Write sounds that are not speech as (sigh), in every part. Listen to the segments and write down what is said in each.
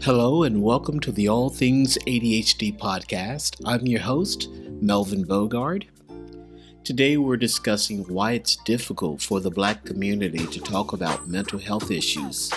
Hello, and welcome to the All Things ADHD podcast. I'm your host, Melvin Bogard. Today, we're discussing why it's difficult for the Black community to talk about mental health issues,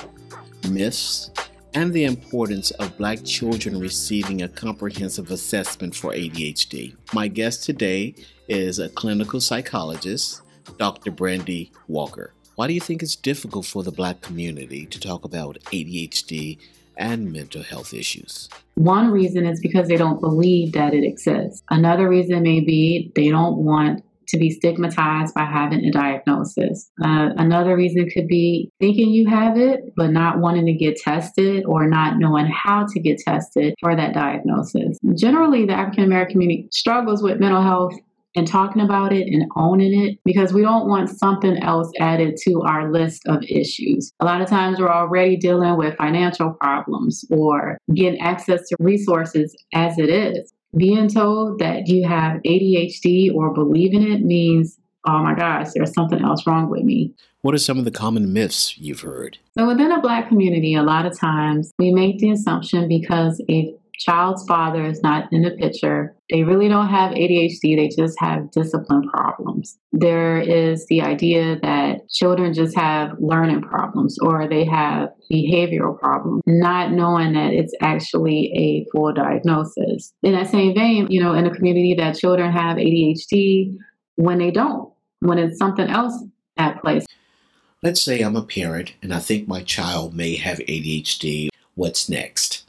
myths, and the importance of Black children receiving a comprehensive assessment for ADHD. My guest today is a clinical psychologist, Dr. Brandy Walker. Why do you think it's difficult for the Black community to talk about ADHD and mental health issues? One reason is because they don't believe that it exists. Another reason may be they don't want to be stigmatized by having a diagnosis. Uh, another reason could be thinking you have it, but not wanting to get tested or not knowing how to get tested for that diagnosis. Generally, the African American community struggles with mental health and talking about it and owning it because we don't want something else added to our list of issues. A lot of times we're already dealing with financial problems or getting access to resources as it is. Being told that you have ADHD or believing it means, oh my gosh, there's something else wrong with me. What are some of the common myths you've heard? So, within a Black community, a lot of times we make the assumption because if child's father is not in the picture. They really don't have ADHD, they just have discipline problems. There is the idea that children just have learning problems or they have behavioral problems, not knowing that it's actually a full diagnosis. In that same vein, you know, in a community that children have ADHD when they don't, when it's something else at play. Let's say I'm a parent and I think my child may have ADHD. What's next?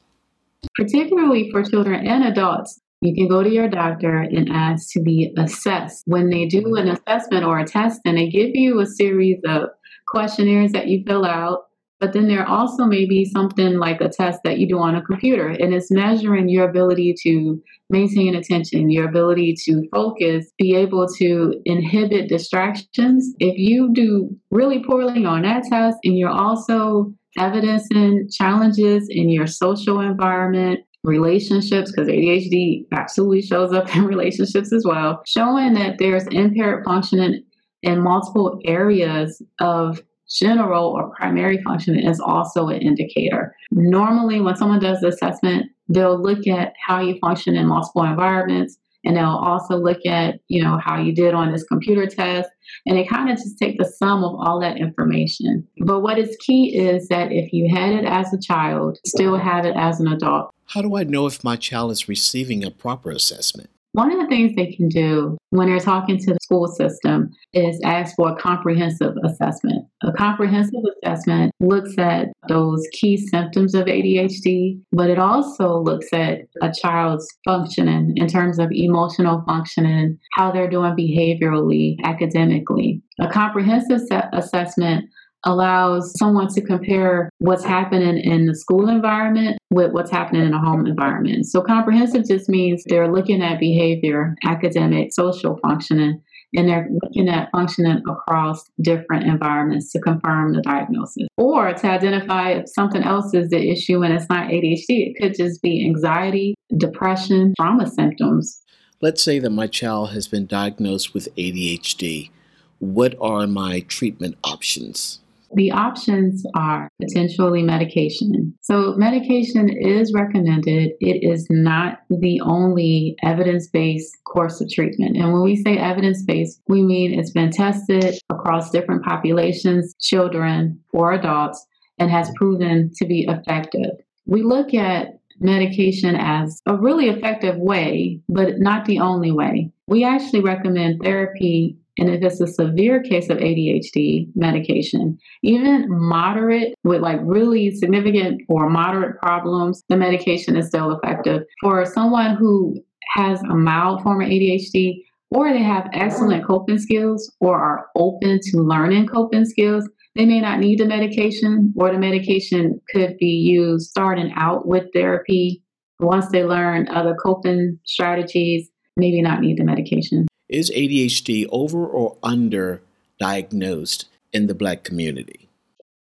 Particularly for children and adults. You can go to your doctor and ask to be assessed. When they do an assessment or a test, and they give you a series of questionnaires that you fill out, but then there also may be something like a test that you do on a computer, and it's measuring your ability to maintain attention, your ability to focus, be able to inhibit distractions. If you do really poorly on that test and you're also evidencing challenges in your social environment, relationships, because ADHD absolutely shows up in (laughs) relationships as well, showing that there's impaired functioning in multiple areas of general or primary functioning is also an indicator. Normally, when someone does the assessment, they'll look at how you function in multiple environments and they'll also look at you know how you did on this computer test. And they kind of just take the sum of all that information. But what is key is that if you had it as a child still have it as an adult. How do i know if my child is receiving a proper assessment one of the things they can do when they're talking to the school system is ask for a comprehensive assessment. A comprehensive assessment looks at those key symptoms of ADHD, but it also looks at a child's functioning in terms of emotional functioning, how they're doing behaviorally, academically. A comprehensive assessment allows someone to compare what's happening in the school environment with what's happening in a home environment. So, comprehensive just means they're looking at behavior, academic, social functioning, and they're looking at functioning across different environments to confirm the diagnosis or to identify if something else is the issue and it's not ADHD. It could just be anxiety, depression, trauma symptoms. Let's say that my child has been diagnosed with ADHD. What are my treatment options? The options are potentially medication. So, medication is recommended. It is not the only evidence based course of treatment. And when we say evidence based, we mean it's been tested across different populations, children or adults, and has proven to be effective. We look at medication as a really effective way, but not the only way. We actually recommend therapy and if it's a severe case of ADHD, medication. Even moderate with like really significant or moderate problems, the medication is still effective. For someone who has a mild form of ADHD, or they have excellent coping skills or are open to learning coping skills, they may not need the medication, or the medication could be used starting out with therapy. Once they learn other coping strategies, maybe not need the medication. Is ADHD over or under diagnosed in the Black community?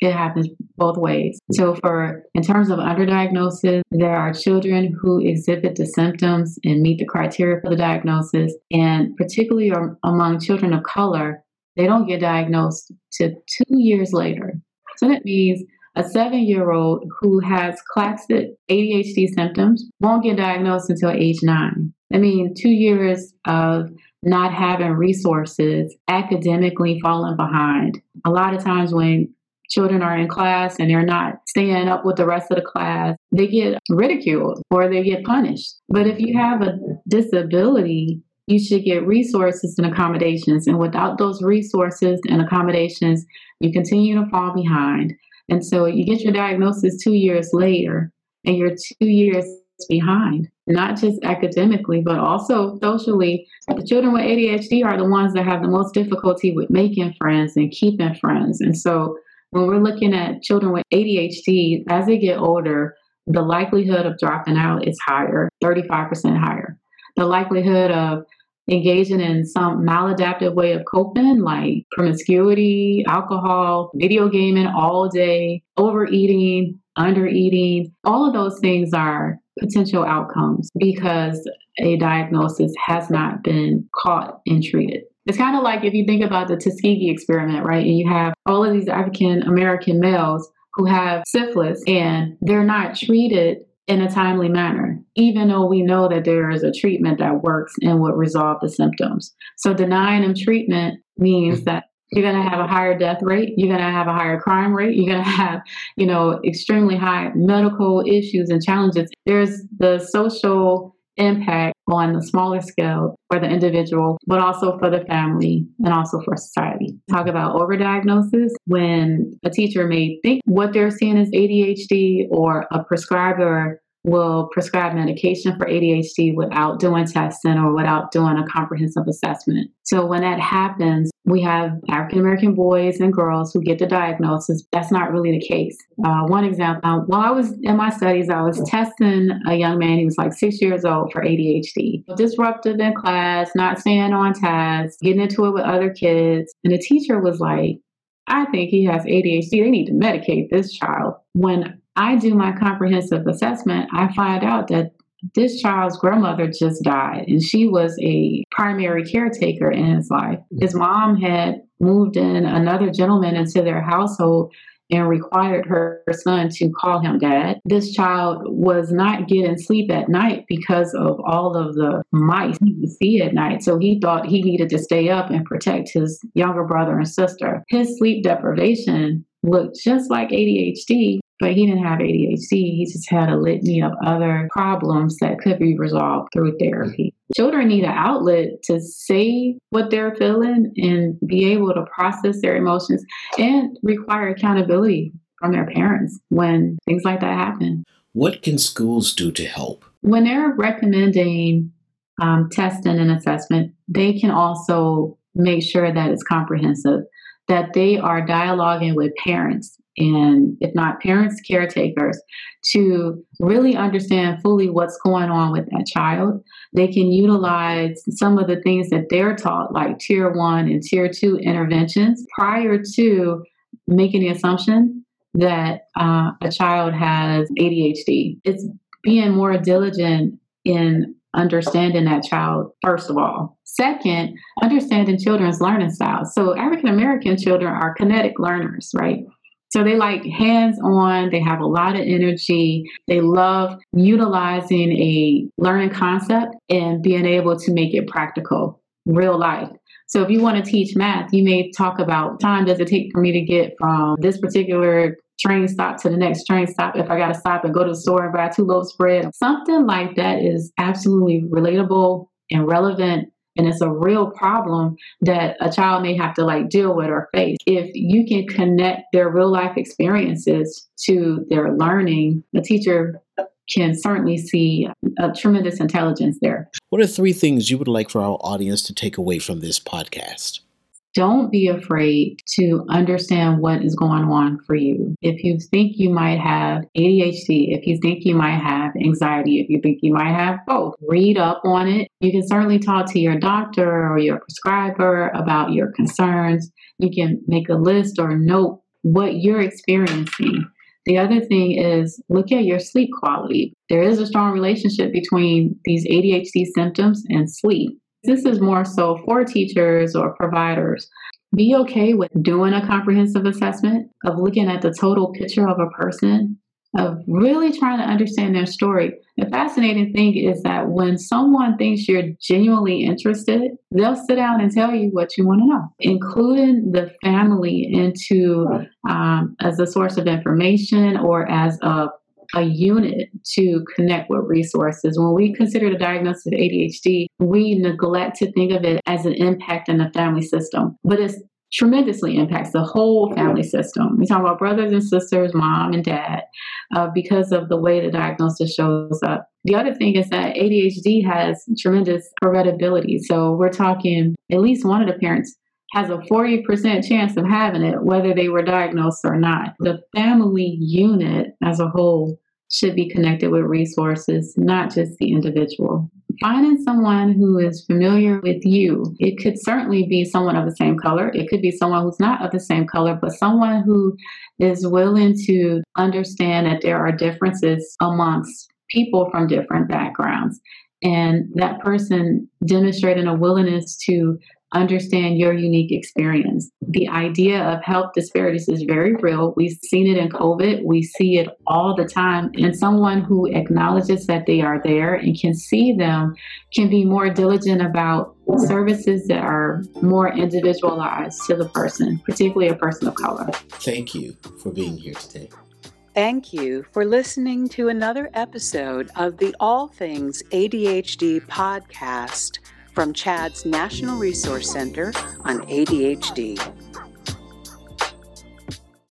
It happens both ways. So, for in terms of underdiagnosis, there are children who exhibit the symptoms and meet the criteria for the diagnosis, and particularly among children of color, they don't get diagnosed to two years later. So that means a seven year old who has classic ADHD symptoms won't get diagnosed until age nine. I mean, two years of not having resources, academically falling behind. A lot of times when children are in class and they're not staying up with the rest of the class, they get ridiculed or they get punished. But if you have a disability, you should get resources and accommodations. And without those resources and accommodations, you continue to fall behind. And so you get your diagnosis two years later, and you're two years behind, not just academically, but also socially. The children with ADHD are the ones that have the most difficulty with making friends and keeping friends. And so when we're looking at children with ADHD, as they get older, the likelihood of dropping out is higher, 35% higher. The likelihood of engaging in some maladaptive way of coping, like promiscuity, alcohol, video gaming all day, overeating, undereating, all of those things are potential outcomes because a diagnosis has not been caught and treated. It's kind of like if you think about the Tuskegee experiment, right? And you have all of these African American males who have syphilis and they're not treated in a timely manner, even though we know that there is a treatment that works and would resolve the symptoms. So denying them treatment means that you're going to have a higher death rate. You're going to have a higher crime rate. You're going to have you know extremely high medical issues and challenges. There's the social impact on the smaller scale for the individual, but also for the family and also for society. Talk about overdiagnosis. When a teacher may think what they're seeing is ADHD or a prescriber will prescribe medication for ADHD without doing testing or without doing a comprehensive assessment. So when that happens, we have African American boys and girls who get the diagnosis. That's not really the case. Uh, one example, uh, while I was in my studies, I was testing a young man, he was like six years old for ADHD. Disruptive in class, not staying on task, getting into it with other kids. And the teacher was like, I think he has ADHD. They need to medicate this child. When I do my comprehensive assessment, I find out that this child's grandmother just died and she was a primary caretaker in his life. His mom had moved in another gentleman into their household and required her son to call him dad. This child was not getting sleep at night because of all of the mice he would see at night. So he thought he needed to stay up and protect his younger brother and sister. His sleep deprivation looked just like ADHD, but he didn't have ADHD. He just had a litany of other problems that could be resolved through therapy. Children need an outlet to say what they're feeling and be able to process their emotions and require accountability from their parents when things like that happen. What can schools do to help? When they're recommending um, testing and assessment, they can also make sure that it's comprehensive, that they are dialoguing with parents and if not parents, caretakers, to really understand fully what's going on with that child. They can utilize some of the things that they're taught, like tier one and tier two interventions, prior to making the assumption that uh, a child has ADHD. It's being more diligent in understanding that child, first of all. Second, understanding children's learning styles. So, African American children are kinetic learners, right? So they like hands on, they have a lot of energy. They love utilizing a learning concept and being able to make it practical, real life. So if you want to teach math, you may talk about time does it take for me to get from this particular train stop to the next train stop if I got to stop and go to the store and buy two loaves of bread. Something like that is absolutely relatable and relevant and it's a real problem that a child may have to like deal with or face. If you can connect their real life experiences to their learning, the teacher can certainly see a tremendous intelligence there. What are three things you would like for our audience to take away from this podcast? Don't be afraid to understand what is going on for you. If you think you might have ADHD, if you think you might have anxiety, if you think you might have both, read up on it. You can certainly talk to your doctor or your prescriber about your concerns. You can make a list or note what you're experiencing. The other thing is look at your sleep quality. There is a strong relationship between these ADHD symptoms and sleep. This is more so for teachers or providers. be okay with doing a comprehensive assessment, of looking at the total picture of a person, of really trying to understand their story. The fascinating thing is that when someone thinks you're genuinely interested, they'll sit down and tell you what you want to know, including the family into um, as a source of information or as a a unit to connect with resources. When we consider the diagnosis of ADHD, we neglect to think of it as an impact in the family system, but it's tremendously impacts the whole family system. We talk about brothers and sisters, mom and dad, uh, because of the way the diagnosis shows up. The other thing is that ADHD has tremendous hereditability. So we're talking at least one of the parents has a 40% chance of having it, whether they were diagnosed or not. The family unit as a whole should be connected with resources, not just the individual. Finding someone who is familiar with you, it could certainly be someone of the same color. It could be someone who's not of the same color, but someone who is willing to understand that there are differences amongst people from different backgrounds. And that person demonstrating a willingness to understand your unique experience. The idea of health disparities is very real. We've seen it in COVID, we see it all the time. And someone who acknowledges that they are there and can see them can be more diligent about services that are more individualized to the person, particularly a person of color. Thank you for being here today. Thank you for listening to another episode of the All Things ADHD podcast from CHADD's National Resource Center on ADHD.